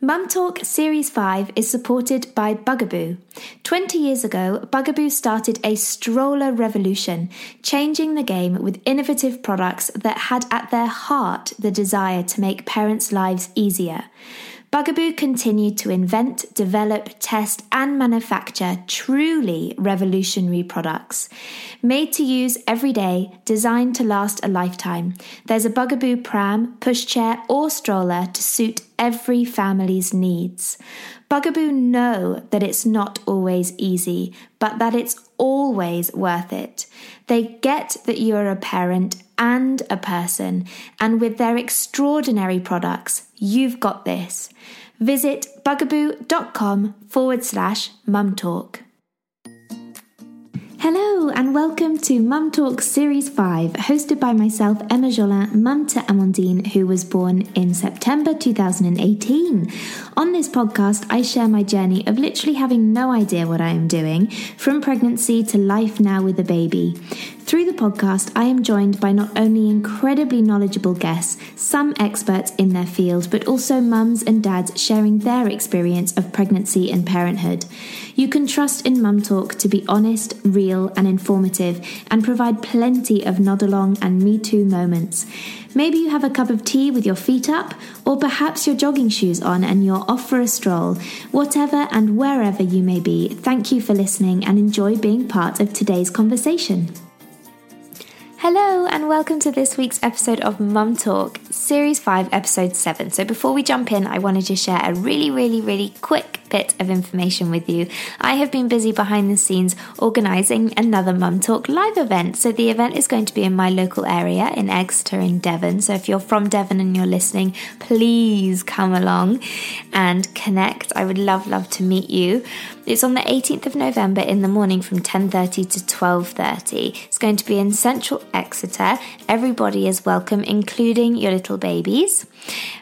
Mum Talk Series 5 is supported by Bugaboo. 20 years ago, Bugaboo started a stroller revolution, changing the game with innovative products that had at their heart the desire to make parents' lives easier. Bugaboo continued to invent, develop, test, and manufacture truly revolutionary products. Made to use every day, designed to last a lifetime, there's a Bugaboo pram, pushchair, or stroller to suit every family's needs. Bugaboo know that it's not always easy, but that it's always worth it. They get that you're a parent and a person, and with their extraordinary products, you've got this. Visit bugaboo.com forward slash mum talk. Hello and welcome to Mum Talk Series 5, hosted by myself, Emma Jolin, mum to Amandine, who was born in September 2018. On this podcast, I share my journey of literally having no idea what I am doing, from pregnancy to life now with a baby. Through the podcast, I am joined by not only incredibly knowledgeable guests, some experts in their field, but also mums and dads sharing their experience of pregnancy and parenthood. You can trust in Mum Talk to be honest, real, and informative, and provide plenty of nod along and Me Too moments. Maybe you have a cup of tea with your feet up, or perhaps your jogging shoes on and you're off for a stroll. Whatever and wherever you may be, thank you for listening and enjoy being part of today's conversation. Hello, and welcome to this week's episode of Mum Talk, Series 5, Episode 7. So, before we jump in, I wanted to share a really, really, really quick bit of information with you. I have been busy behind the scenes organising another Mum Talk live event. So, the event is going to be in my local area in Exeter in Devon. So, if you're from Devon and you're listening, please come along and connect. I would love, love to meet you. It's on the 18th of November in the morning from 10:30 to 12:30. It's going to be in central Exeter. Everybody is welcome including your little babies.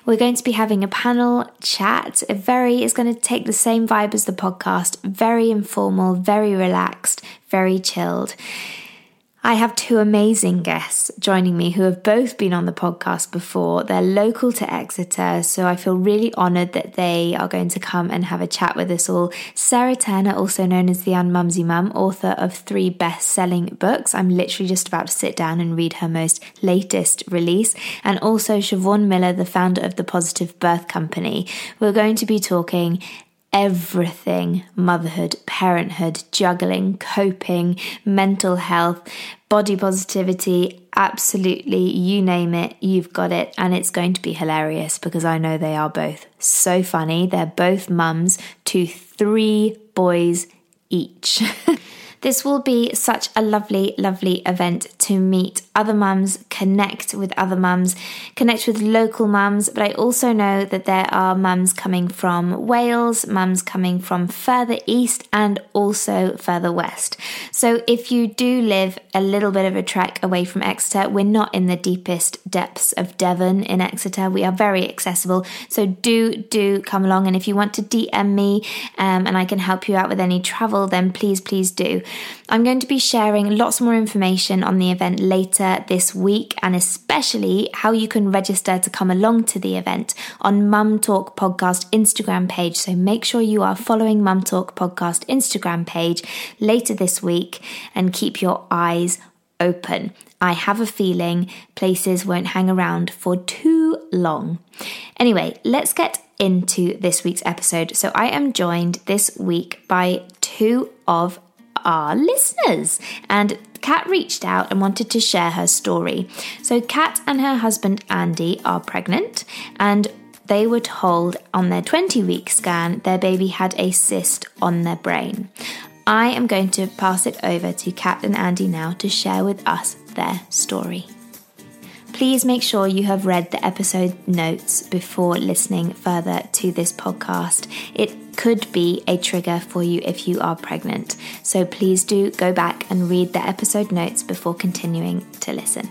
We're going to be having a panel chat. A very is going to take the same vibe as the podcast, very informal, very relaxed, very chilled. I have two amazing guests joining me who have both been on the podcast before. They're local to Exeter, so I feel really honoured that they are going to come and have a chat with us all. Sarah Turner, also known as the Unmumsy Mum, author of three best selling books. I'm literally just about to sit down and read her most latest release. And also Siobhan Miller, the founder of the Positive Birth Company. We're going to be talking everything motherhood, parenthood, juggling, coping, mental health, body positivity, absolutely, you name it, you've got it. And it's going to be hilarious because I know they are both so funny. They're both mums to three boys each. This will be such a lovely, lovely event to meet other mums, connect with other mums, connect with local mums. But I also know that there are mums coming from Wales, mums coming from further east, and also further west. So if you do live a little bit of a trek away from Exeter, we're not in the deepest depths of Devon in Exeter. We are very accessible. So do, do come along. And if you want to DM me um, and I can help you out with any travel, then please, please do. I'm going to be sharing lots more information on the event later this week and especially how you can register to come along to the event on Mum Talk Podcast Instagram page. So make sure you are following Mum Talk Podcast Instagram page later this week and keep your eyes open. I have a feeling places won't hang around for too long. Anyway, let's get into this week's episode. So I am joined this week by two of our listeners. And Kat reached out and wanted to share her story. So, Kat and her husband Andy are pregnant, and they were told on their 20 week scan their baby had a cyst on their brain. I am going to pass it over to Kat and Andy now to share with us their story. Please make sure you have read the episode notes before listening further to this podcast. It could be a trigger for you if you are pregnant. So please do go back and read the episode notes before continuing to listen.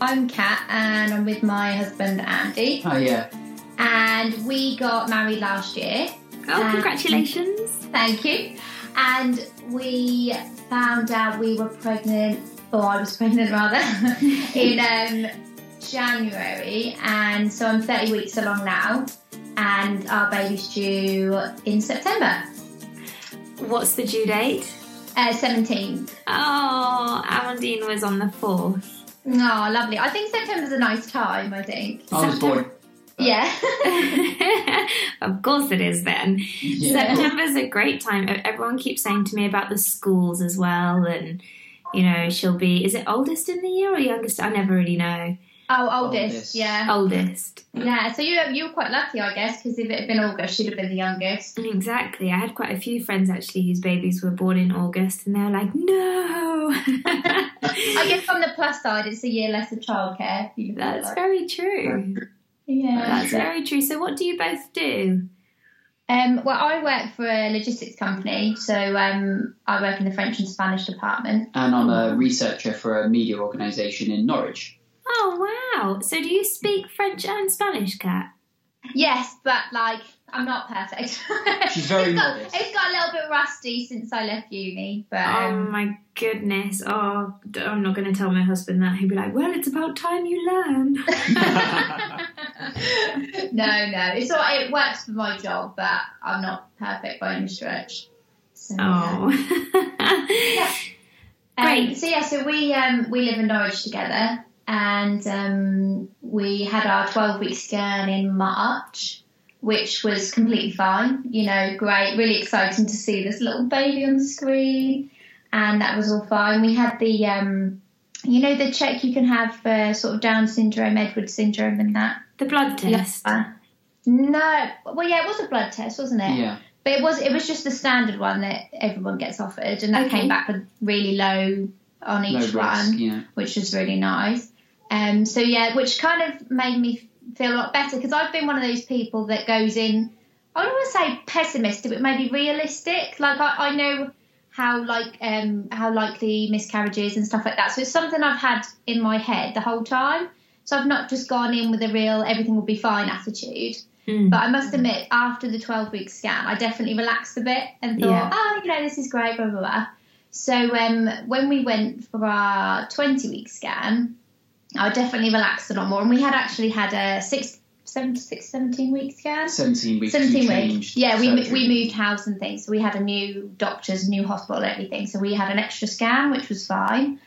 I'm Kat and I'm with my husband Andy. Oh yeah. And we got married last year. Oh, congratulations! Thank you. And we found out we were pregnant, or I was pregnant rather, in um, January, and so I'm 30 weeks along now, and our baby's due in September, What's the due date? uh, 17th. Oh, Amandine was on the 4th. Oh, lovely. I think September's a nice time, I think. I was born. Yeah. of course it is then. Yeah. September's a great time. Everyone keeps saying to me about the schools as well, and you know, she'll be. Is it oldest in the year or youngest? I never really know. Oh, oldest. Oldest. Yeah. Oldest. Yeah. So you you were quite lucky, I guess, because if it had been August, she'd have been the youngest. Exactly. I had quite a few friends actually whose babies were born in August, and they were like, "No." I guess on the plus side, it's a year less of childcare. That's like. very true. Yeah. That's very true. So, what do you both do? Um, well, I work for a logistics company, so um, I work in the French and Spanish department. And I'm a researcher for a media organisation in Norwich. Oh wow! So, do you speak French and Spanish, Kat? Yes, but like I'm not perfect. She's very it's got, modest. It's got a little bit rusty since I left uni, but Oh um, my goodness! Oh, I'm not going to tell my husband that. He'll be like, "Well, it's about time you learn." no, no, it's all it works for my job, but I'm not perfect by any stretch. So, yeah. oh. Um, Great. so yeah, so we um, we live in Norwich together, and um, we had our 12 week scan in March, which was completely fine. You know, great, really exciting to see this little baby on the screen, and that was all fine. We had the um, you know the check you can have for sort of Down syndrome, Edwards syndrome, and that. the blood test. Yeah. No, well, yeah, it was a blood test, wasn't it? Yeah. But it was it was just the standard one that everyone gets offered, and that Okay. came back with really low on No each risk. one, Yeah. which was really nice. Um, so yeah, which kind of made me feel a lot better because I've been one of those people that goes in. I don't want to say pessimistic, but maybe realistic. Like I, I know how like um how likely miscarriages and stuff like that. So it's something I've had in my head the whole time. So I've not just gone in with a real everything will be fine attitude. Mm. But I must admit, after the 12 week scan, I definitely relaxed a bit and thought, Yeah. oh, you know, this is great, blah, blah, blah. So um, when we went for our 20 week scan, I definitely relaxed a lot more. And we had actually had a six, seven, six, 17 week scan. 17 weeks. 17 weeks. Yeah, we, surgery. we moved house and things. So we had a new doctors, new hospital, everything. So we had an extra scan, which was fine.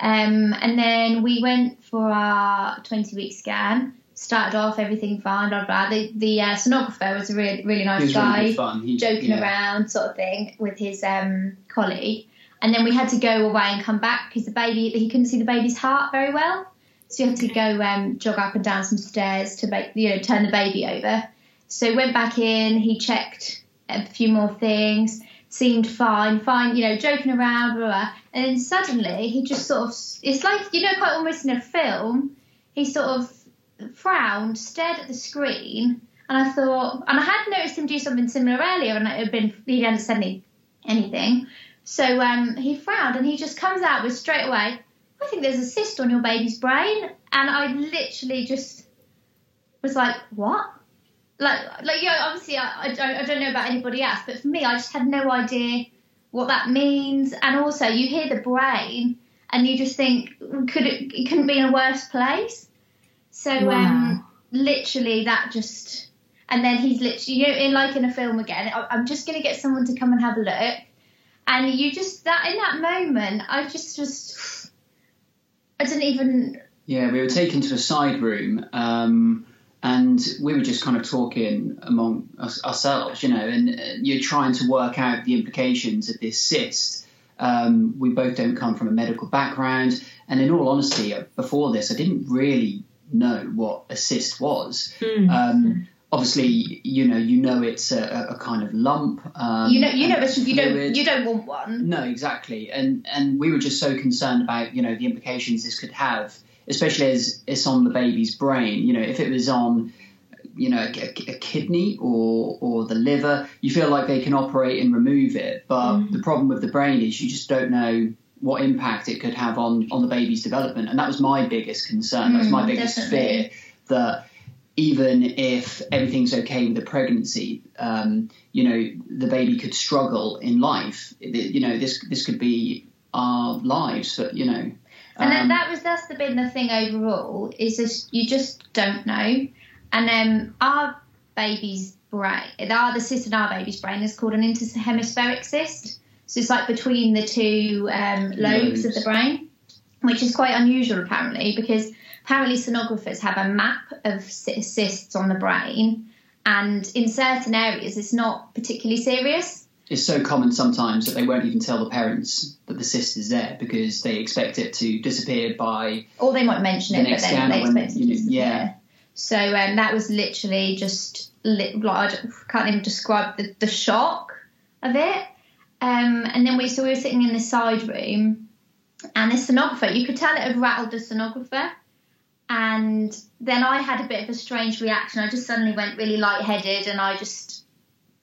Um, and then we went for our 20 week scan. Started off everything fine, blah blah. The the uh, sonographer was a really really nice guy really fun. He, joking yeah. around sort of thing with his um, colleague. And then we had to go away and come back because the baby, he couldn't see the baby's heart very well. So we had to go um, jog up and down some stairs to you know, turn the baby over. So went back in, he checked a few more things, seemed fine, fine, you know, joking around, blah, blah. And then suddenly he just sort of, it's like, you know, quite almost in a film, he sort of frowned, stared at the screen, and I thought, and I had noticed him do something similar earlier, and it had been he said any, anything. So um, he frowned, and he just comes out with straight away. I think there's a cyst on your baby's brain, and I literally just was like, what? Like, like you know, obviously I, I, don't, I don't know about anybody else, but for me, I just had no idea what that means. And also, you hear the brain, and you just think, could it? It couldn't be in a worse place. So um, literally, that just, and then he's literally, you know, in like in a film again. I- I'm just gonna get someone to come and have a look, and you just that in that moment, I just just, I didn't even. Yeah, we were taken to a side room, um, and we were just kind of talking among us, ourselves, you know, and uh, you're trying to work out the implications of this cyst. Um, we both don't come from a medical background, and in all honesty, uh, before this, I didn't really know what a cyst was. Hmm. Um, obviously, you know, you know it's a, a kind of lump. Um, You know, you know, you don't, you don't want one. No, exactly, and and we were just so concerned about you know the implications this could have, especially as it's on the baby's brain. You know, if it was on, you know, a, a- kidney or or the liver, you feel like they can operate and remove it. But the problem with the brain is you just don't know what impact it could have on on the baby's development, and that was my biggest concern. that was my Mm, biggest definitely. fear that even if everything's okay with the pregnancy, um, you know, the baby could struggle in life. You know, this this could be our lives, but you know, And then Um, that was that's the been the thing overall is just you just don't know. And um, our baby's brain, our the cyst in our baby's brain is called an interhemispheric cyst. So it's like between the two um, lobes of the brain, which is quite unusual apparently because apparently sonographers have a map of cysts on the brain, and in certain areas it's not particularly serious. it's so common sometimes that they won't even tell the parents that the cyst is there because they expect it to disappear by or they might mention The it, but next then scan they expect it to disappear. yeah. So um, that was literally just like I can't even describe the, the shock of it. Um, and then we so we were sitting in the side room, and the sonographer you could tell it had rattled the sonographer. And then I had a bit of a strange reaction. I just suddenly went really lightheaded, and I just,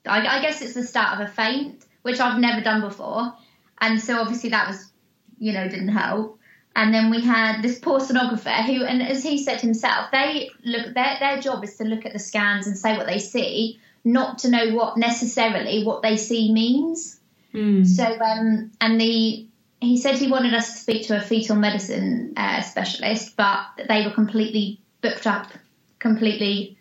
I, I guess it's the start of a faint, which I've never done before. And so obviously that was, you know, didn't help. And then we had this poor sonographer who, and as he said himself, they look their their job is to look at the scans and say what they see, not to know what necessarily what they see means. Mm. So, um, and the he said he wanted us to speak to a fetal medicine uh, specialist, but they were completely booked up, completely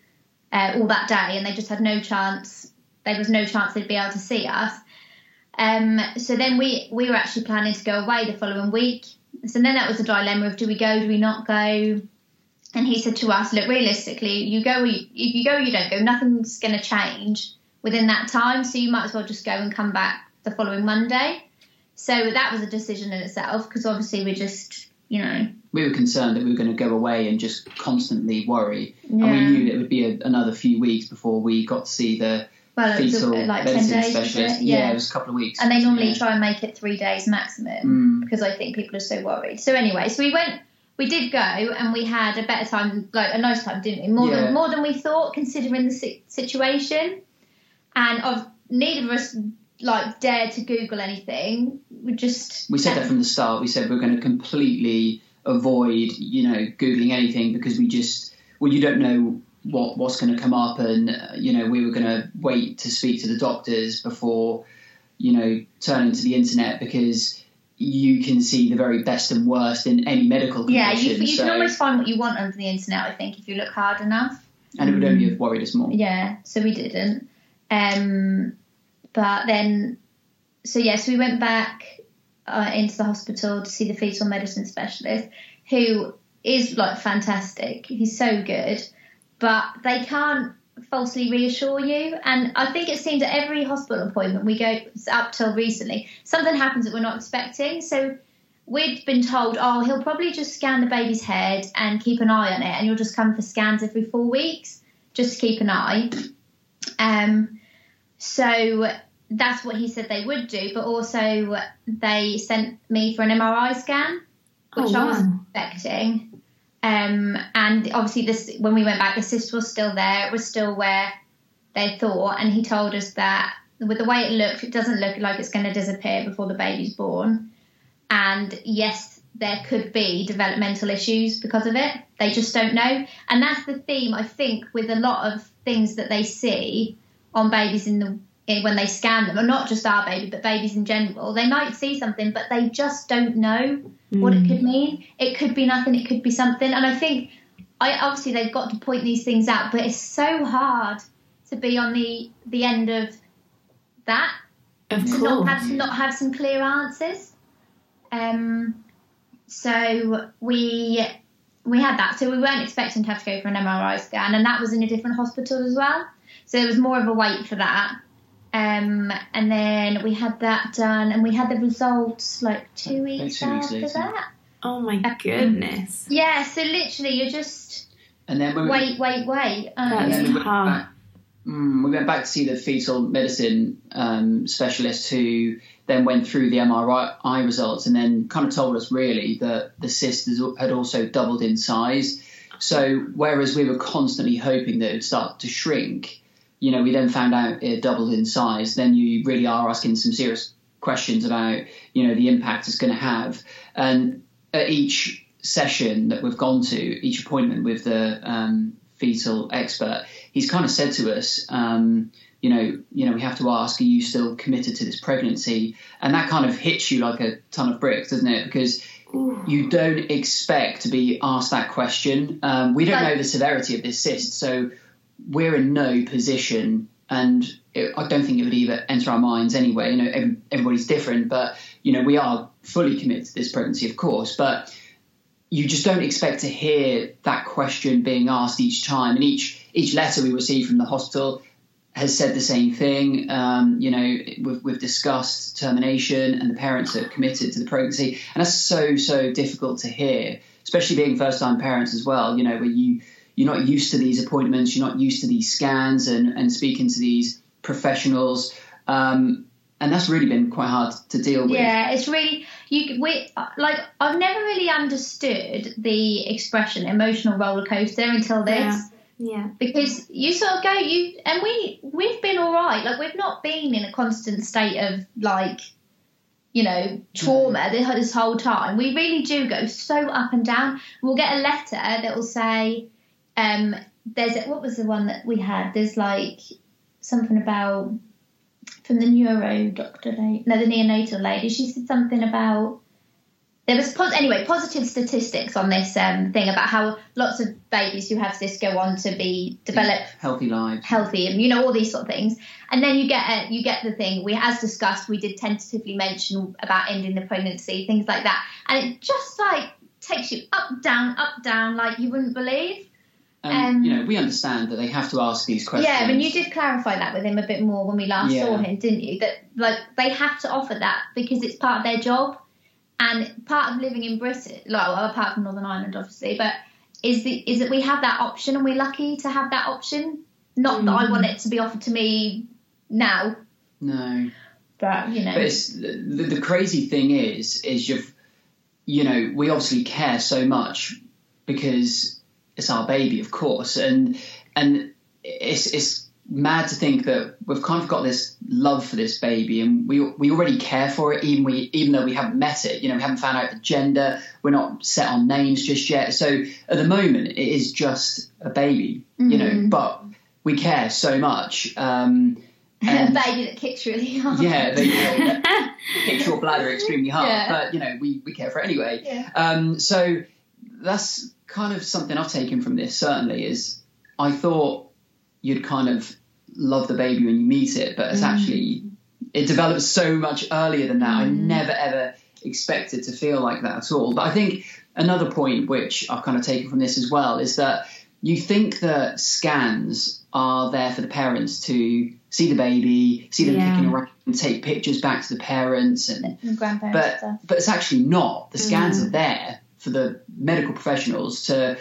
uh, all that day, and they just had no chance. There was no chance they'd be able to see us. Um, so then we we were actually planning to go away the following week. So then that was a dilemma of do we go, do we not go? And he said to us, look, realistically, you go, you, if you go, you don't go. Nothing's going to change within that time, so you might as well just go and come back the following Monday. So that was a decision in itself because obviously we just, you know, we were concerned that we were going to go away and just constantly worry and we knew that it would be a, another few weeks before we got to see the well, it was fetal like medicine days, specialist it? yeah. it was a couple of weeks and they normally Yeah. try and make it three days maximum Mm. because I think people are so worried. So anyway, so we went, we did go, and we had a better time, like a nice time, didn't we? More Yeah. than more than we thought, considering the si- situation. And of neither of us like dare to Google anything. We just we said that from the start we said we're going to completely avoid you know googling anything because we just well you don't know what what's going to come up and uh, you know we were going to wait to speak to the doctors before you know turning to the internet because you can see the very best and worst in any medical condition yeah, you, you so, can almost find what you want on the internet. I think if you look hard enough. and it would only have worried us more Yeah, so we didn't. Um, but then, so yes, we went back uh, into the hospital to see the fetal medicine specialist, who is like fantastic. He's so good, but they can't falsely reassure you. And I think it seems at every hospital appointment we go up till recently, something happens that we're not expecting. So we'd been told, oh, he'll probably just scan the baby's head and keep an eye on it, and you'll just come for scans every four weeks just to keep an eye. Um, so that's what he said they would do, but also they sent me for an MRI scan, which Oh, I was expecting. Um, and obviously, this when we went back, the cyst was still there. It was still where they thought, and he told us that with the way it looked, it doesn't look like it's going to disappear before the baby's born. And yes, there could be developmental issues because of it. They just don't know. And that's the theme, I think, with a lot of things that they see on babies in the when they scan them, or not just our baby, but babies in general. They might see something, but they just don't know what it could mean. It could be nothing. It could be something. And I think, I obviously they've got to point these things out, but it's so hard to be on the the end of that Of to not have not have some clear answers. Um, so we we had that. So we weren't expecting to have to go for an MRI scan, and that was in a different hospital as well. So it was more of a wait for that. Um, and then we had that done, and we had the results like two weeks two weeks after later. that. Oh my goodness. Yeah, so literally you're just and then when we, wait, wait, wait. Um, and That's we went hard. back Mm, we went back to see the fetal medicine um, specialist who then went through the MRI results and then kind of told us really that the cyst had also doubled in size. So whereas we were constantly hoping that it would start to shrink, you know, we then found out it doubled in size. Then you really are asking some serious questions about, you know, the impact it's going to have. And at each session that we've gone to, each appointment with the um, fetal expert, he's kind of said to us, um, you know, you know, we have to ask, are you still committed to this pregnancy? And that kind of hits you like a ton of bricks, doesn't it? Because you don't expect to be asked that question. Um, we don't know the severity of this cyst, so we're in no position, and it, I don't think it would even enter our minds anyway. You know, every, everybody's different, but you know, we are fully committed to this pregnancy, of course, but you just don't expect to hear that question being asked each time. And each each letter we receive from the hospital has said the same thing. Um, you know, we've, we've discussed termination, and the parents are committed to the pregnancy, and that's so so difficult to hear, especially being first time parents as well. You know, where you you're not used to these appointments, you're not used to these scans, and and speaking to these professionals. Um, and that's really been quite hard to deal with. Yeah, it's really you. We like I've never really understood the expression emotional roller coaster until this. Yeah. Yeah. because you sort of go you and we we've been all right like we've not been in a constant state of like you know trauma this, this whole time we really do go so up and down we'll get a letter that will say um there's what was the one that we had? There's like something about from the neuro doctor no the neonatal lady. She said something about there was pos- anyway positive statistics on this um, thing about how lots of babies who have this go on to be develop Healthy lives. healthy and you know all these sort of things. And then you get a, you get the thing we as discussed we did tentatively mention about ending the pregnancy things like that. And it just like takes you up down up down like you wouldn't believe And Um, you know, we understand that they have to ask these questions. yeah and you did clarify that with him a bit more when we last Yeah. saw him didn't you? That like they have to offer that because it's part of their job. And part of living in britain well apart from northern ireland obviously but is the is that we have that option and we're lucky to have that option. Not that i want it to be offered to me now. No, but you know. But it's the, the crazy thing is, is you've, you know, we obviously care so much because it's our baby, of course, and and it's it's mad to think that we've kind of got this love for this baby, and we we already care for it, even we even though we haven't met it. You know, we haven't found out the gender. We're not set on names just yet. So at the moment, it is just a baby. You know, but we care so much. Um, a baby that kicks really hard yeah, they hit your bladder extremely hard, Yeah. but you know we, we care for it anyway. Yeah. Um, so that's kind of something I've taken from this. Certainly, is I thought you'd kind of love the baby when you meet it, but it's Mm. actually it develops so much earlier than that. I never ever expected to feel like that at all. But I think another point which I've kind of taken from this as well is that you think that scans are there for the parents to see the baby, see them Yeah. kicking around, and take pictures back to the parents, and and grandparents but stuff. but it's actually not. The scans are there for the medical professionals to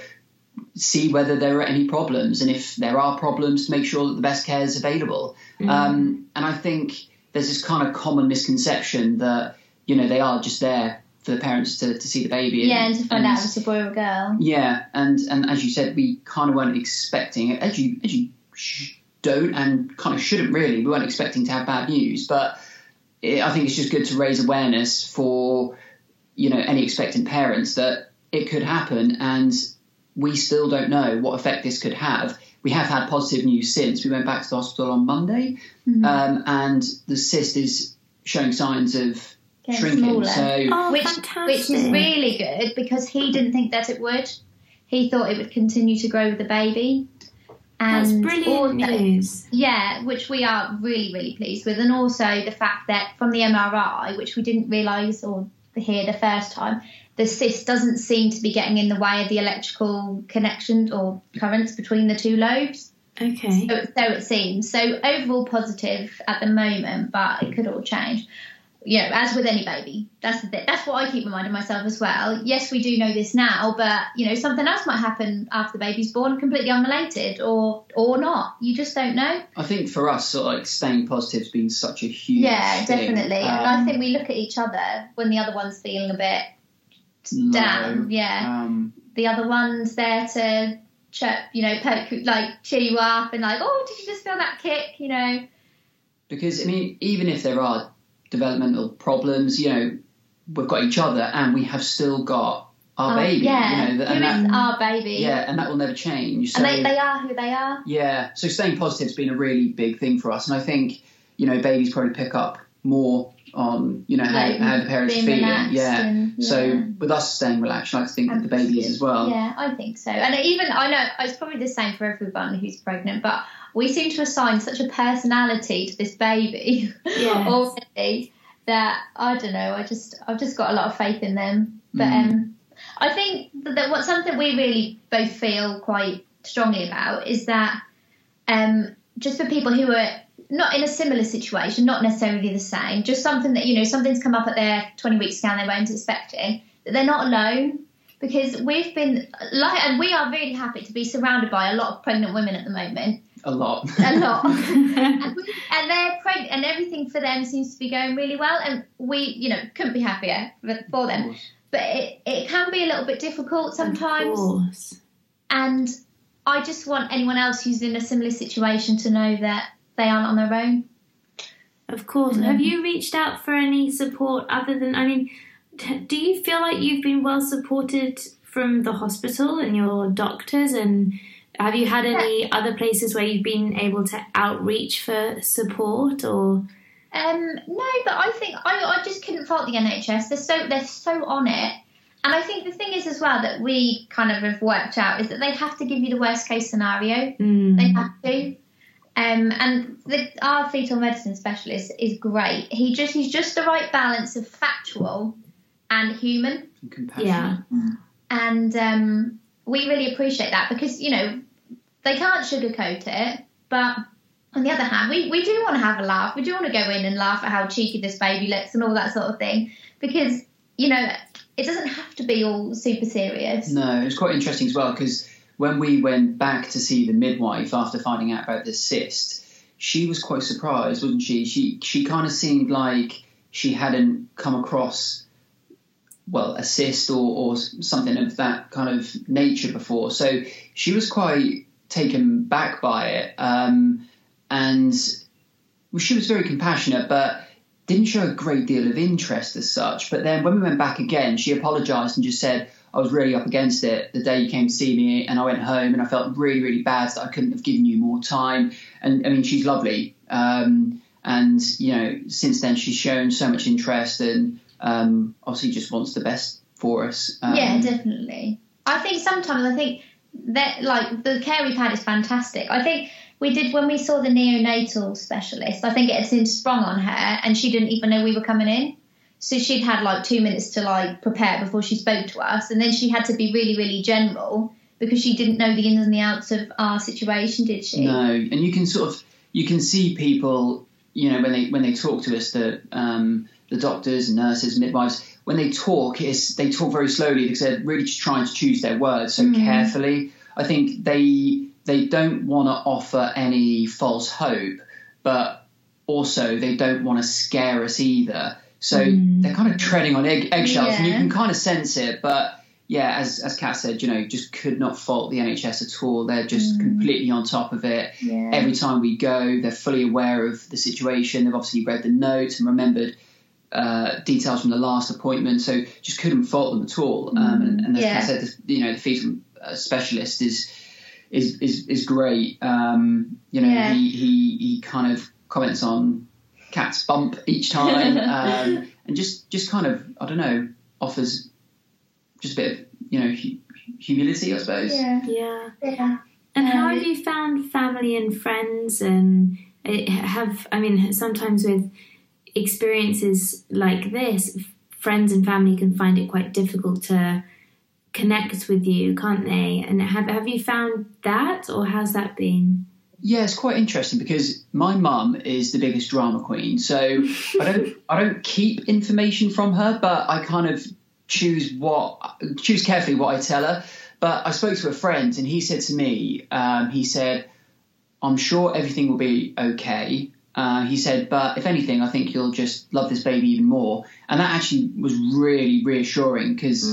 see whether there are any problems, and if there are problems, to make sure that the best care is available. Um, and I think there's this kind of common misconception that you know they are just there for the parents to, to see the baby. yeah and to find out if it's a boy or a girl Yeah, and and as you said, we kind of weren't expecting it, as you as you sh- don't and kind of shouldn't really. We weren't expecting to have bad news, but it, I think it's just good to raise awareness for you know any expectant parents that it could happen, and we still don't know what effect this could have. We have had positive news since we went back to the hospital on Monday, um, and the cyst is showing signs of Getting shrinking. smaller. So Oh, which fantastic. which is really good because he didn't think that it would. He thought it would continue to grow with the baby. That's brilliant also- news. Yeah, which we are really, really pleased with. And also the fact that from the MRI, which we didn't realise or hear the first time, the cyst doesn't seem to be getting in the way of the electrical connections or currents between the two lobes. Okay. So, so it seems. So overall positive at the moment, but it could all change. You know, as with any baby, that's. That's what I keep reminding myself as well. Yes, we do know this now, but you know, something else might happen after the baby's born, completely unrelated, or or not. You just don't know. I think for us, sort of like staying positive has been such a huge Yeah, thing. definitely. and I Um, think we look at each other when the other one's feeling a bit low. down. Yeah, Um, the other one's there to chirp, you know, poke, like cheer you up, and like, oh, did you just feel that kick? You know. because I mean, even if there are developmental problems, you know, we've got each other, and we have still got our Oh, baby. Yeah, You know, and that, our baby? yeah, and that will never change. So And they, they are who they are. yeah, so staying positive has been a really big thing for us, and I think you know babies probably pick up more on you know how, Like, how the parents are feeling. Yeah. and- yeah. So with us staying relaxed, I like to think that the baby is as well. Yeah, I think so. And even I know it's probably the same for everyone who's pregnant, but we seem to assign such a personality to this baby Yes. already that I don't know. I just I've just got a lot of faith in them. But Mm. um, I think that what something we really both feel quite strongly about is that um, just for people who are not in a similar situation, not necessarily the same, just something that you know something's come up at their 20 week scan they weren't expecting, that they're not alone. Because we've been like, and we are really happy to be surrounded by a lot of pregnant women at the moment, A lot. a lot, and, we- and they're pregnant, and everything for them seems to be going really well, and we, you know, couldn't be happier for- them. But it, it can be a little bit difficult Of sometimes, course. and I just want anyone else who's in a similar situation to know that they aren't on their own. Of course. Have you reached out for any support other than, I mean, do you feel like you've been well supported from the hospital and your doctors? And have you had any other places where you've been able to outreach for support or? Um, no, but I think I, I just couldn't fault the NHS. They're so they're so on it, and I think the thing is as well that we kind of have worked out is that they have to give you the worst case scenario. Mm. They have to. Um, and the, our fetal medicine specialist is great. He just he's just the right balance of factual and human. And compassion. Yeah. And um, we really appreciate that because, you know, they can't sugarcoat it. But on the other hand, we, we do want to have a laugh. We do want to go in and laugh at how cheeky this baby looks and all that sort of thing. Because, you know, it doesn't have to be all super serious. No, it was quite interesting as well because when we went back to see the midwife after finding out about the cyst, she was quite surprised, wasn't she? She she kind of seemed like she hadn't come across well a cyst or, or something of that kind of nature before. So she was quite taken back by it, um, and she was very compassionate, but didn't show a great deal of interest as such. But then when we went back again, she apologised and just said, I was really up against it the day you came to see me, and I went home and I felt really, really bad that I couldn't have given you more time. And I mean, she's lovely. Um, and, you know, since then she's shown so much interest and um, obviously just wants the best for us. Um, yeah, definitely. I think sometimes I think that like the care we've had is fantastic. I think we did when we saw the neonatal specialist. I think it had been sprung on her, and she didn't even know we were coming in. So she'd had like two minutes to like prepare before she spoke to us, and then she had to be really, really general because she didn't know the ins and the outs of our situation, did she? No, and you can sort of you can see people, you know, when they when they talk to us, the um, the doctors, nurses, midwives, when they talk, it's they talk very slowly because they're really just trying to choose their words so carefully. I think they they don't want to offer any false hope, but also they don't want to scare us either. So they're kind of treading on egg, eggshells, and you can kind of sense it, but yeah, as as Kat said, you know, just could not fault the NHS at all. They're just completely on top of it. Yeah. Every time we go, they're fully aware of the situation. They've obviously read the notes and remembered uh, details from the last appointment, so just couldn't fault them at all. Um, and, and as Yeah. Kat said, the, you know, the fetal specialist is is is, is great. Um, you know, Yeah. he, he he kind of comments on Kat's bump each time, um, and just just kind of I don't know offers just a bit of you know hu- humility, I suppose. Yeah. Yeah. Yeah. And how Um, have you found family and friends and uh, have I mean sometimes with experiences like this friends and family can find it quite difficult to connect with you can't they and have have you found that or how's that been Yeah, it's quite interesting because my mum is the biggest drama queen, so I don't I don't keep information from her, but I kind of choose what choose carefully what I tell her. But I spoke to a friend, and he said to me, um, he said, "I'm sure everything will be okay." Uh, he said, "But if anything, I think you'll just love this baby even more," and that actually was really reassuring because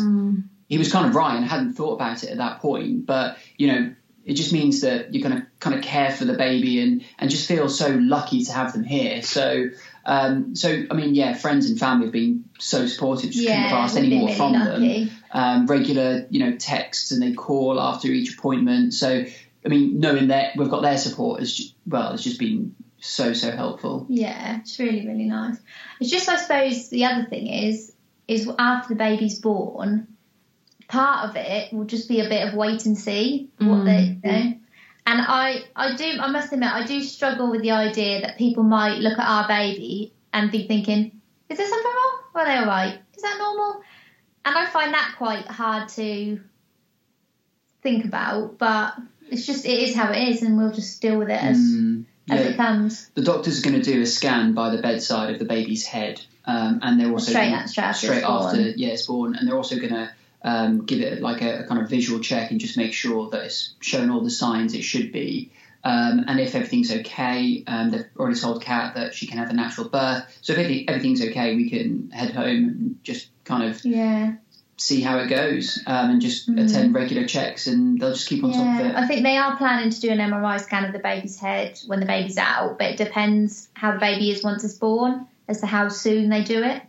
he was kind of right and hadn't thought about it at that point. But you know, it just means that you're going to kind of care for the baby and and just feel so lucky to have them here. So. Um, so I mean, yeah, friends and family have been so supportive. Just couldn't have Yeah. asked any more really from lucky. them. Um, regular, you know, texts and they call after each appointment. So I mean, knowing that we've got their support has ju- well, has just been so so helpful. Yeah, it's really really nice. It's just I suppose the other thing is is after the baby's born, part of it will just be a bit of wait and see what they you know. And I I do I must admit I do struggle with the idea that people might look at our baby and be thinking, is there something wrong? Are they all right? Is that normal? And I find that quite hard to think about, but it's just it is how it is, and we'll just deal with it as Mm, as it comes. The doctors are going to do a scan by the bedside of the baby's head, um, and they're also Straight gonna- straight after straight after yeah it's born, and they're also going to um, give it like a, a kind of visual check and just make sure that it's showing all the signs it should be. Um, and if everything's okay, um, they've already told Kat that she can have a natural birth. So if everything's okay, we can head home and just kind of Yeah. see how it goes um, and just Mhm. attend regular checks, and they'll just keep on top of it. I think they are planning to do an MRI scan of the baby's head when the baby's out, but it depends how the baby is once it's born as to how soon they do it.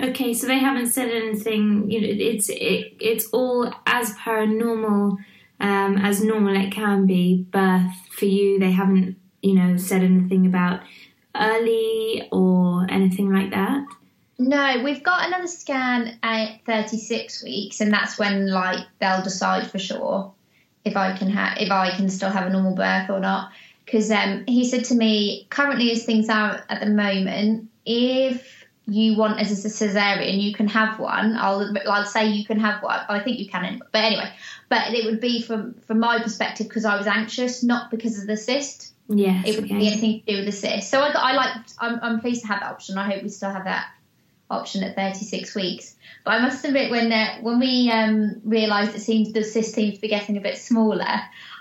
Okay, so they haven't said anything. You know, it's it, it's all as paranormal um, as normal it can be. Birth for you, they haven't you know said anything about early or anything like that. No, we've got another scan at 36 weeks, and that's when like they'll decide for sure if I can have if I can still have a normal birth or not. Because um, he said to me, currently as things are at the moment, if you want as a cesarean, you can have one. I'll I'll say you can have one. I think you can, anyway. but anyway, but it would be from from my perspective because I was anxious, not because of the cyst. Yeah, It would be anything to do with the cyst. So I, I like. I'm, I'm pleased to have that option. I hope we still have that option at 36 weeks. But I must admit, when uh, when we um, realised it seems the cyst seems to be getting a bit smaller,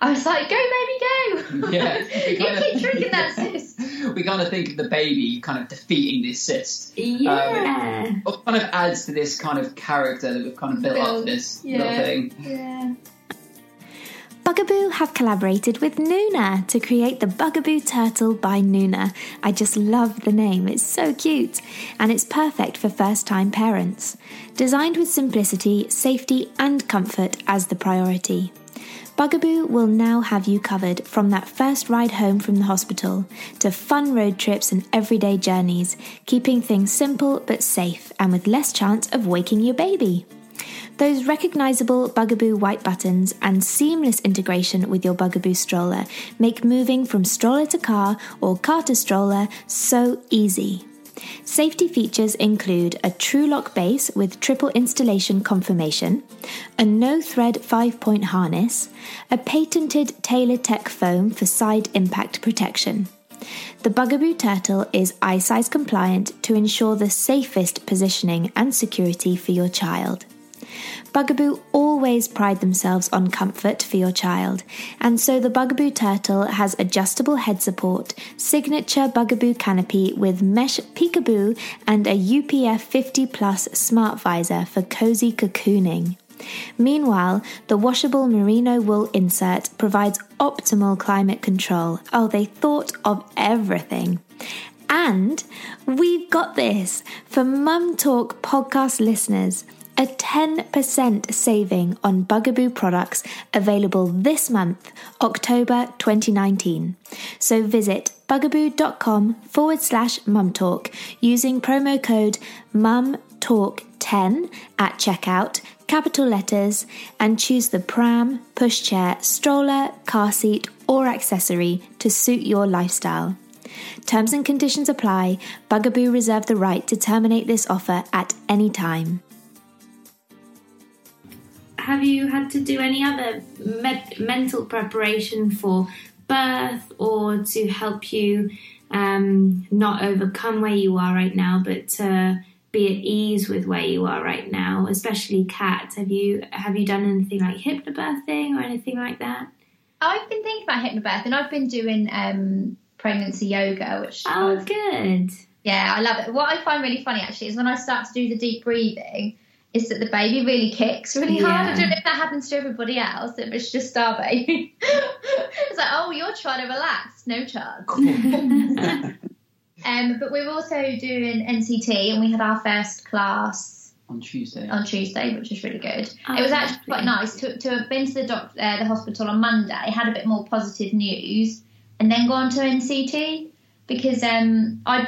I was like, "Go, baby, go! Yeah, you keep drinking that cyst." we kind of think of the baby kind of defeating this cyst. Yeah. It kind of adds to this kind of character that we've kind of built up Built, this yeah. little thing. Yeah. Bugaboo have collaborated with Nuna to create the Bugaboo Turtle by Nuna. I just love the name, it's so cute, and it's perfect for first time parents. Designed with simplicity, safety, and comfort as the priority. Bugaboo will now have you covered from that first ride home from the hospital to fun road trips and everyday journeys, keeping things simple but safe and with less chance of waking your baby. Those recognizable Bugaboo white buttons and seamless integration with your Bugaboo stroller make moving from stroller to car or car to stroller so easy. Safety features include a True Lock base with triple installation confirmation, a no thread 5 point harness, a patented Taylor Tech foam for side impact protection. The Bugaboo Turtle is iSize compliant to ensure the safest positioning and security for your child. Bugaboo always pride themselves on comfort for your child, and so the Bugaboo Turtle has adjustable head support, signature Bugaboo canopy with mesh peekaboo, and a UPF 50 plus smart visor for cozy cocooning. Meanwhile, the washable merino wool insert provides optimal climate control. Oh, they thought of everything. And we've got this for Mum Talk podcast listeners a 10% saving on Bugaboo products available this month, October 2019. So visit bugaboo.com forward slash mumtalk using promo code mumtalk10 at checkout, capital letters, and choose the pram, pushchair, stroller, car seat, or accessory to suit your lifestyle. Terms and conditions apply. Bugaboo reserve the right to terminate this offer at any time. Have you had to do any other med- mental preparation for birth or to help you um, not overcome where you are right now, but to be at ease with where you are right now? Especially Kat, have you have you done anything like hypnobirthing or anything like that? I've been thinking about hypnobirthing. I've been doing um, pregnancy yoga, which Oh, I've- good. yeah, I love it. What I find really funny actually is when I start to do the deep breathing, is that the baby really kicks really hard. I don't know if that happens to everybody else, if it's just our baby. it's like, oh, you're trying to relax, no chance. Um, but we're also doing NCT, and we had our first class on Tuesday. on Tuesday, which was really good. Oh, it was actually quite nice to, to have been to the doc, uh, the hospital on Monday, had a bit more positive news, and then gone to NCT because um, I,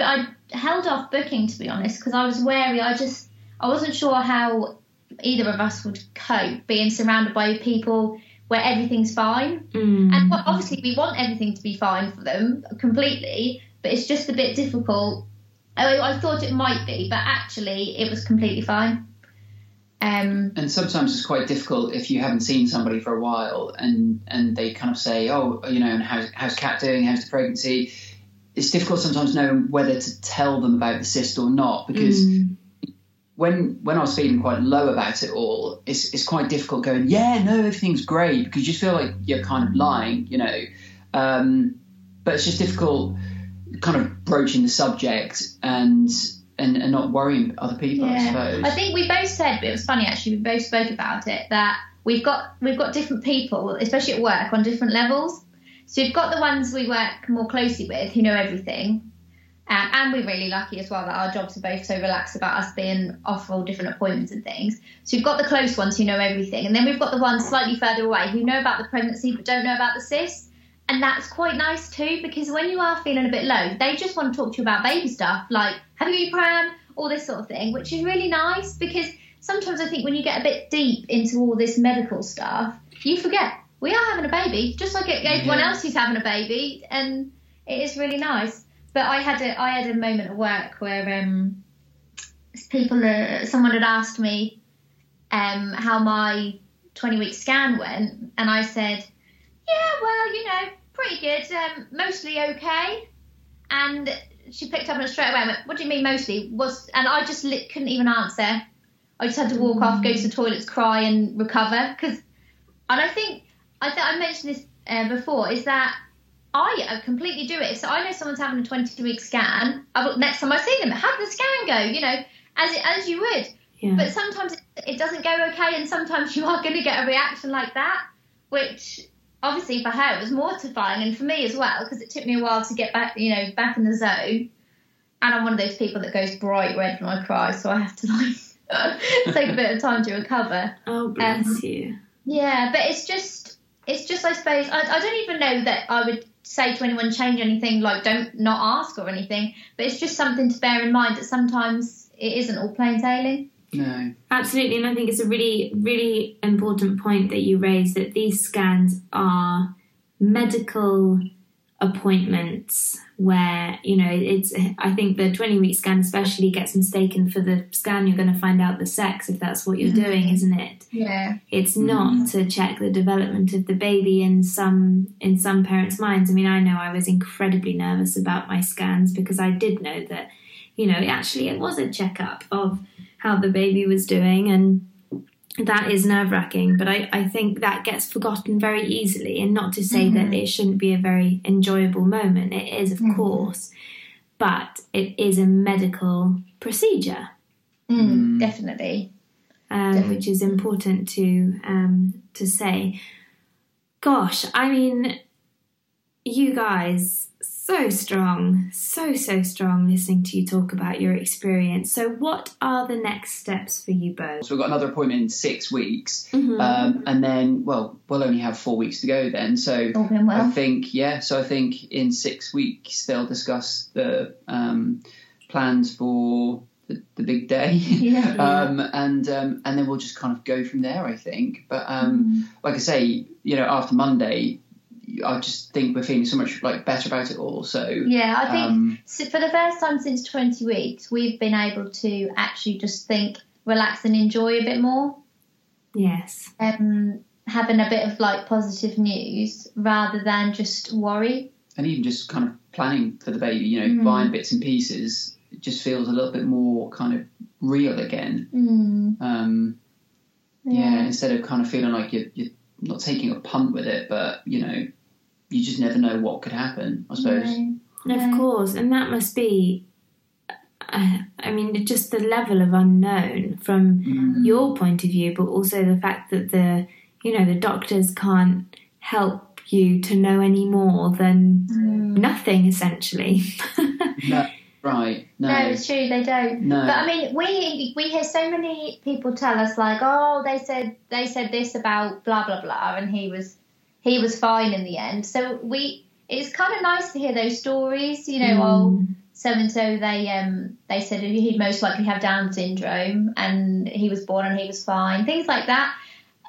I held off booking to be honest because I was wary. I just I wasn't sure how either of us would cope being surrounded by people where everything's fine. Mm. And obviously, we want everything to be fine for them completely, but it's just a bit difficult. I, I thought it might be, but actually, it was completely fine. Um, and sometimes it's quite difficult if you haven't seen somebody for a while and and they kind of say oh you know and how's, how's Kat doing how's the pregnancy it's difficult sometimes knowing whether to tell them about the cyst or not because Mm. When when I was feeling quite low about it all, it's it's quite difficult going, yeah, no, everything's great because you feel like you're kind of lying, you know. Um, but it's just difficult, kind of broaching the subject and and, and not worrying other people. I suppose. I think we both said, but it was funny actually. We both spoke about it that we've got we've got different people, especially at work, on different levels. So we've got the ones we work more closely with who know everything, um, and we're really lucky as well that our jobs are both so relaxed about us being off for all different appointments and things. So we've got the close ones who know everything, and then we've got the ones slightly further away who know about the pregnancy but don't know about the cyst. And that's quite nice too, because when you are feeling a bit low, they just want to talk to you about baby stuff, like have you pram, all this sort of thing, which is really nice because sometimes I think when you get a bit deep into all this medical stuff, you forget we are having a baby, just like everyone Yeah. else who's having a baby, and it is really nice. But I had a I had a moment at work where um, people uh, someone had asked me um, how my 20 week scan went, and I said, yeah, well, you know, pretty good, um, mostly okay. And she picked up on it straight away and went, what do you mean mostly? Was and I just li- couldn't even answer. I just had to walk off, go to the toilets, cry, and recover. Because, and I think I think I mentioned this uh, before is that I completely do it. So I know someone's having a 22 week scan. I will, next time I see them, how did the scan go? You know, as as you would. Yeah. But sometimes it, it doesn't go okay, and sometimes you are going to get a reaction like that, which obviously for her it was mortifying, and for me as well, because it took me a while to get back, you know, back in the zone. And I'm one of those people that goes bright red when I cry, so I have to like take a bit of time to recover. oh, bless um, you. Yeah, but it's just, it's just, I suppose, I, I don't even know that I would say to anyone change anything, like don't not ask or anything, but it's just something to bear in mind that sometimes it isn't all plain sailing. no. Absolutely, and I think it's a really, really important point that you raised that these scans are medical appointments where you know it's i think the 20 week scan especially gets mistaken for the scan you're going to find out the sex if that's what you're mm-hmm. doing isn't it? Yeah. it's not mm-hmm. to check the development of the baby in some in some parents minds. I mean i know i was incredibly nervous about my scans because i did know that you know actually it was a checkup of how the baby was doing and that is nerve wracking but I, I think that gets forgotten very easily and not to say that it shouldn't be a very enjoyable moment it is of course but it is a medical procedure. Mm, Definitely. um, which is important to um, to say. Gosh, I mean, you guys so strong, so so strong. Listening to you talk about your experience. So, what are the next steps for you both? So we've got another appointment in six weeks, Mhm. um, and then well, we'll only have four weeks to go then. So All been I think yeah. So I think in six weeks they'll discuss the um, plans for the, the big day. Yeah. um, and um, and then we'll just kind of go from there. I think. But um, like I say, you know, after Monday, I just think we're feeling so much like better about it all. So Yeah, I think um, so for the first time since 20 weeks, we've been able to actually just think, relax, and enjoy a bit more. Yes. Um, having a bit of like positive news rather than just worry. and even just kind of planning for the baby, you know, Mm. buying bits and pieces, it just feels a little bit more kind of real again. Mm, Um, yeah. instead of kind of feeling like you're, you're not taking a punt with it, but you know, you just never know what could happen. I suppose. No, Of course, and that must be. Uh, I mean, just the level of unknown from Mm. your point of view, but also the fact that the you know the doctors can't help you to know any more than Mm. nothing, essentially. No, right? No, No, it's true, they don't. no. But I mean, we we hear so many people tell us like, oh, they said they said this about blah blah blah, and he was he was fine in the end. So we it's kind of nice to hear those stories. You know, Mm. oh, so and so they um they said he'd most likely have Down syndrome, and he was born and he was fine. Things like that.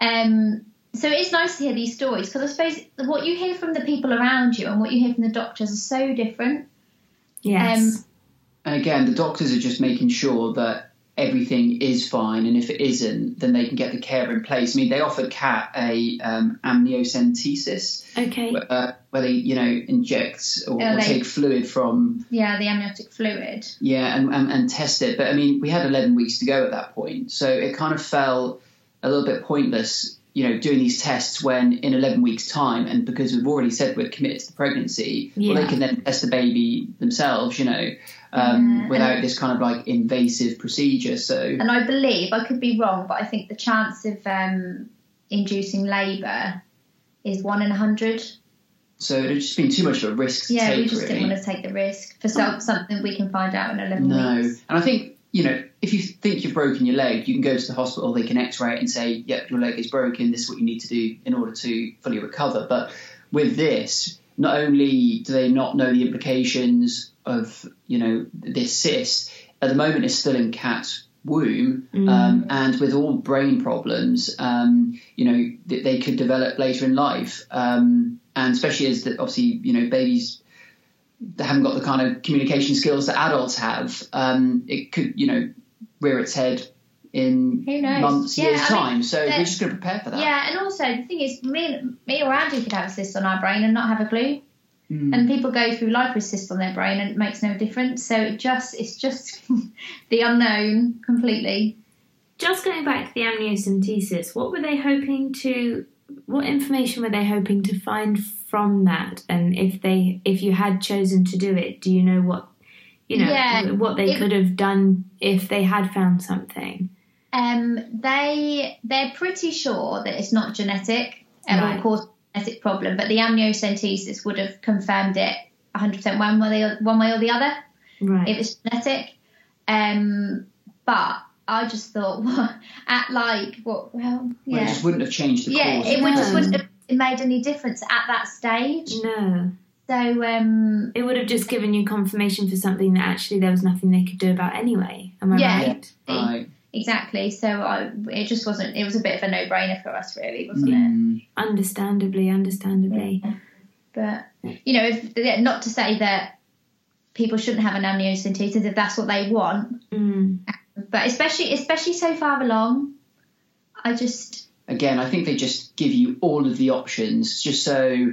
Um, so it's nice to hear these stories because I suppose what you hear from the people around you and what you hear from the doctors are so different. Yes. Um, And again, the doctors are just making sure that everything is fine, and if it isn't, then they can get the care in place. I mean, they offered Kat a um, amniocentesis, okay. uh, where they, you know, inject or, or they- take fluid from, yeah, the amniotic fluid. yeah, and, and, and test it. But I mean, we had 11 weeks to go at that point, so it kind of felt a little bit pointless, you know, doing these tests when in 11 weeks' time, and because we've already said we're committed to the pregnancy, well, they can then test the baby themselves, you know, um, Yeah. without this kind of like invasive procedure. So, And I believe I could be wrong, but I think the chance of um, inducing labour is one in a hundred. so it had just been too much of a risk to take. Yeah, take, we just really. didn't want to take the risk for some, something we can find out in eleven No, weeks. and I think you know if you think you've broken your leg, you can go to the hospital. They can X-ray it and say, "Yep, your leg is broken. This is what you need to do in order to fully recover." But with this, not only do they not know the implications of you know this cyst, at the moment it's still in Kat's womb, Mm. um, and with all brain problems, um, you know th- they could develop later in life, um, and especially as the, obviously you know babies haven't got the kind of communication skills that adults have, um, it could, you know, rear its head in months, Yeah, years' I mean, time. so we're just going to prepare for that. Yeah, and also the thing is, me, me or Andy could have a cyst on our brain and not have a clue. Mm. And people go through life with cysts on their brain and it makes no difference. So it just it's just the unknown completely. Just going back to the amniocentesis, what were they hoping to? What information were they hoping to find from that? And if they, if you had chosen to do it, do you know what, you know, Yeah, what they it- could have done if they had found something? Um, they they're pretty sure that it's not genetic and Right. will cause genetic problem, but the amniocentesis would have confirmed it 100% one way or one way or the other Right. if it's genetic. Um, but I just thought, what, at like what? Well, Well, it just wouldn't have changed the yeah, course. it would just wouldn't have made any difference at that stage. no, So um, it would have just given you confirmation for something that actually there was nothing they could do about anyway. Am I Yeah. right? Right. exactly. So I, it just wasn't. It was a bit of a no-brainer for us, really, wasn't it? Mm. Understandably, understandably. But you know, if, yeah, not to say that people shouldn't have an amniocentesis if that's what they want, Mm. but especially especially so far along, I just Again, I think they just give you all of the options just so,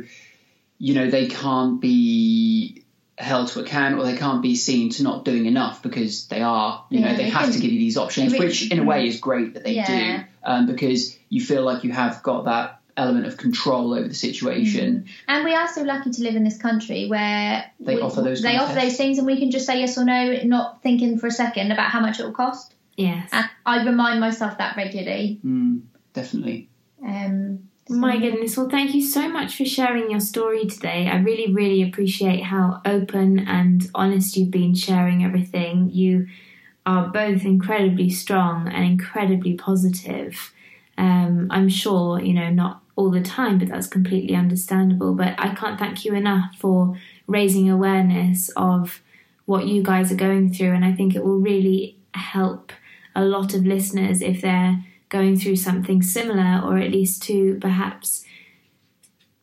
you know, they can't be held to account or they can't be seen to not doing enough because they are, you know, they they have can- to give you these options, they really- which in a way is great that they Yeah. do um, because you feel like you have got that element of control over the situation. and we are so lucky to live in this country where They we- offer those they offer tests. those things and we can just say yes or no, not thinking for a second about how much it will cost. Yes. And I remind myself that regularly. Mm, definitely. Um, My goodness. Well, thank you so much for sharing your story today. I really, really appreciate how open and honest you've been sharing everything. You are both incredibly strong and incredibly positive. Um, I'm sure, you know, not all the time, but that's completely understandable. But I can't thank you enough for raising awareness of what you guys are going through. And I think it will really help a lot of listeners if they're going through something similar, or at least to perhaps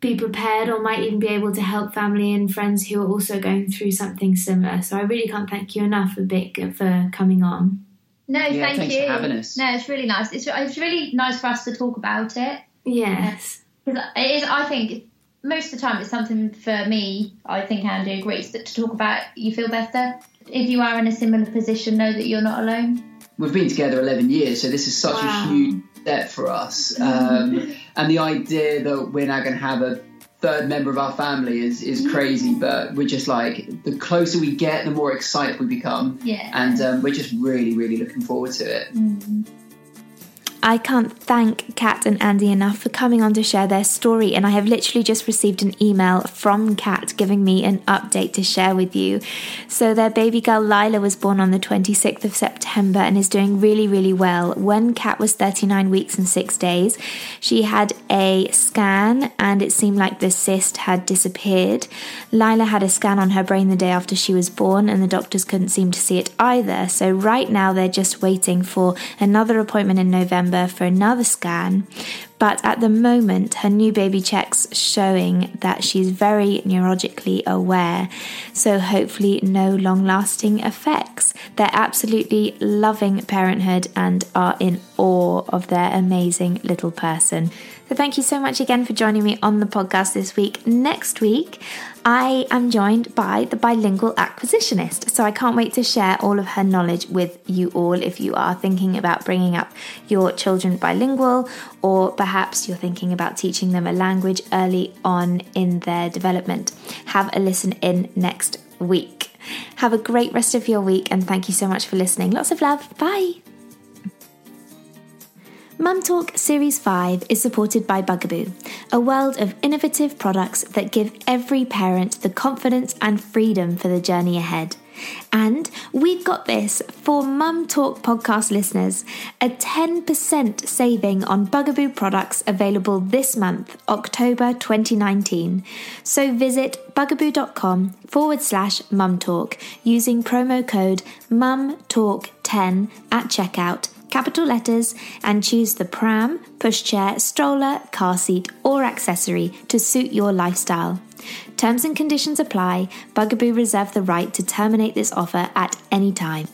be prepared or might even be able to help family and friends who are also going through something similar. So I really can't thank you enough for Vic for coming on. No, Yeah, thank thanks you. for having us. No, it's really nice. It's, it's really nice for us to talk about it. Yes. Because it is, I think, most of the time it's something for me, I think Andy agrees, that to talk about you feel better. If you are in a similar position, know that you're not alone. We've been together 11 years, so this is such Wow. a huge step for us. Um, and the idea that we're now going to have a third member of our family is, is crazy, but we're just like, the closer we get, the more excited we become. Yeah. And um, we're just really, really looking forward to it. Mm. I can't thank Kat and Andy enough for coming on to share their story, and I have literally just received an email from Kat giving me an update to share with you. So, their baby girl Lila was born on the 26th of September and is doing really, really well. When Kat was 39 weeks and six days, she had a scan, and it seemed like the cyst had disappeared. Lila had a scan on her brain the day after she was born, and the doctors couldn't seem to see it either. So, right now, they're just waiting for another appointment in November for another scan. But at the moment, her new baby checks showing that she's very neurologically aware. So hopefully, no long lasting effects. They're absolutely loving parenthood and are in awe of their amazing little person. So, thank you so much again for joining me on the podcast this week. Next week, I am joined by the bilingual acquisitionist. So, I can't wait to share all of her knowledge with you all if you are thinking about bringing up your children bilingual, or perhaps you're thinking about teaching them a language early on in their development. Have a listen in next week. Have a great rest of your week, and thank you so much for listening. Lots of love. Bye. Mum Talk Series 5 is supported by Bugaboo, a world of innovative products that give every parent the confidence and freedom for the journey ahead. And we've got this for Mum Talk podcast listeners a 10% saving on Bugaboo products available this month, October 2019. So visit bugaboo.com forward slash mum talk using promo code MUMTALK10 at checkout capital letters, and choose the pram, pushchair, stroller, car seat, or accessory to suit your lifestyle. Terms and conditions apply. Bugaboo reserve the right to terminate this offer at any time.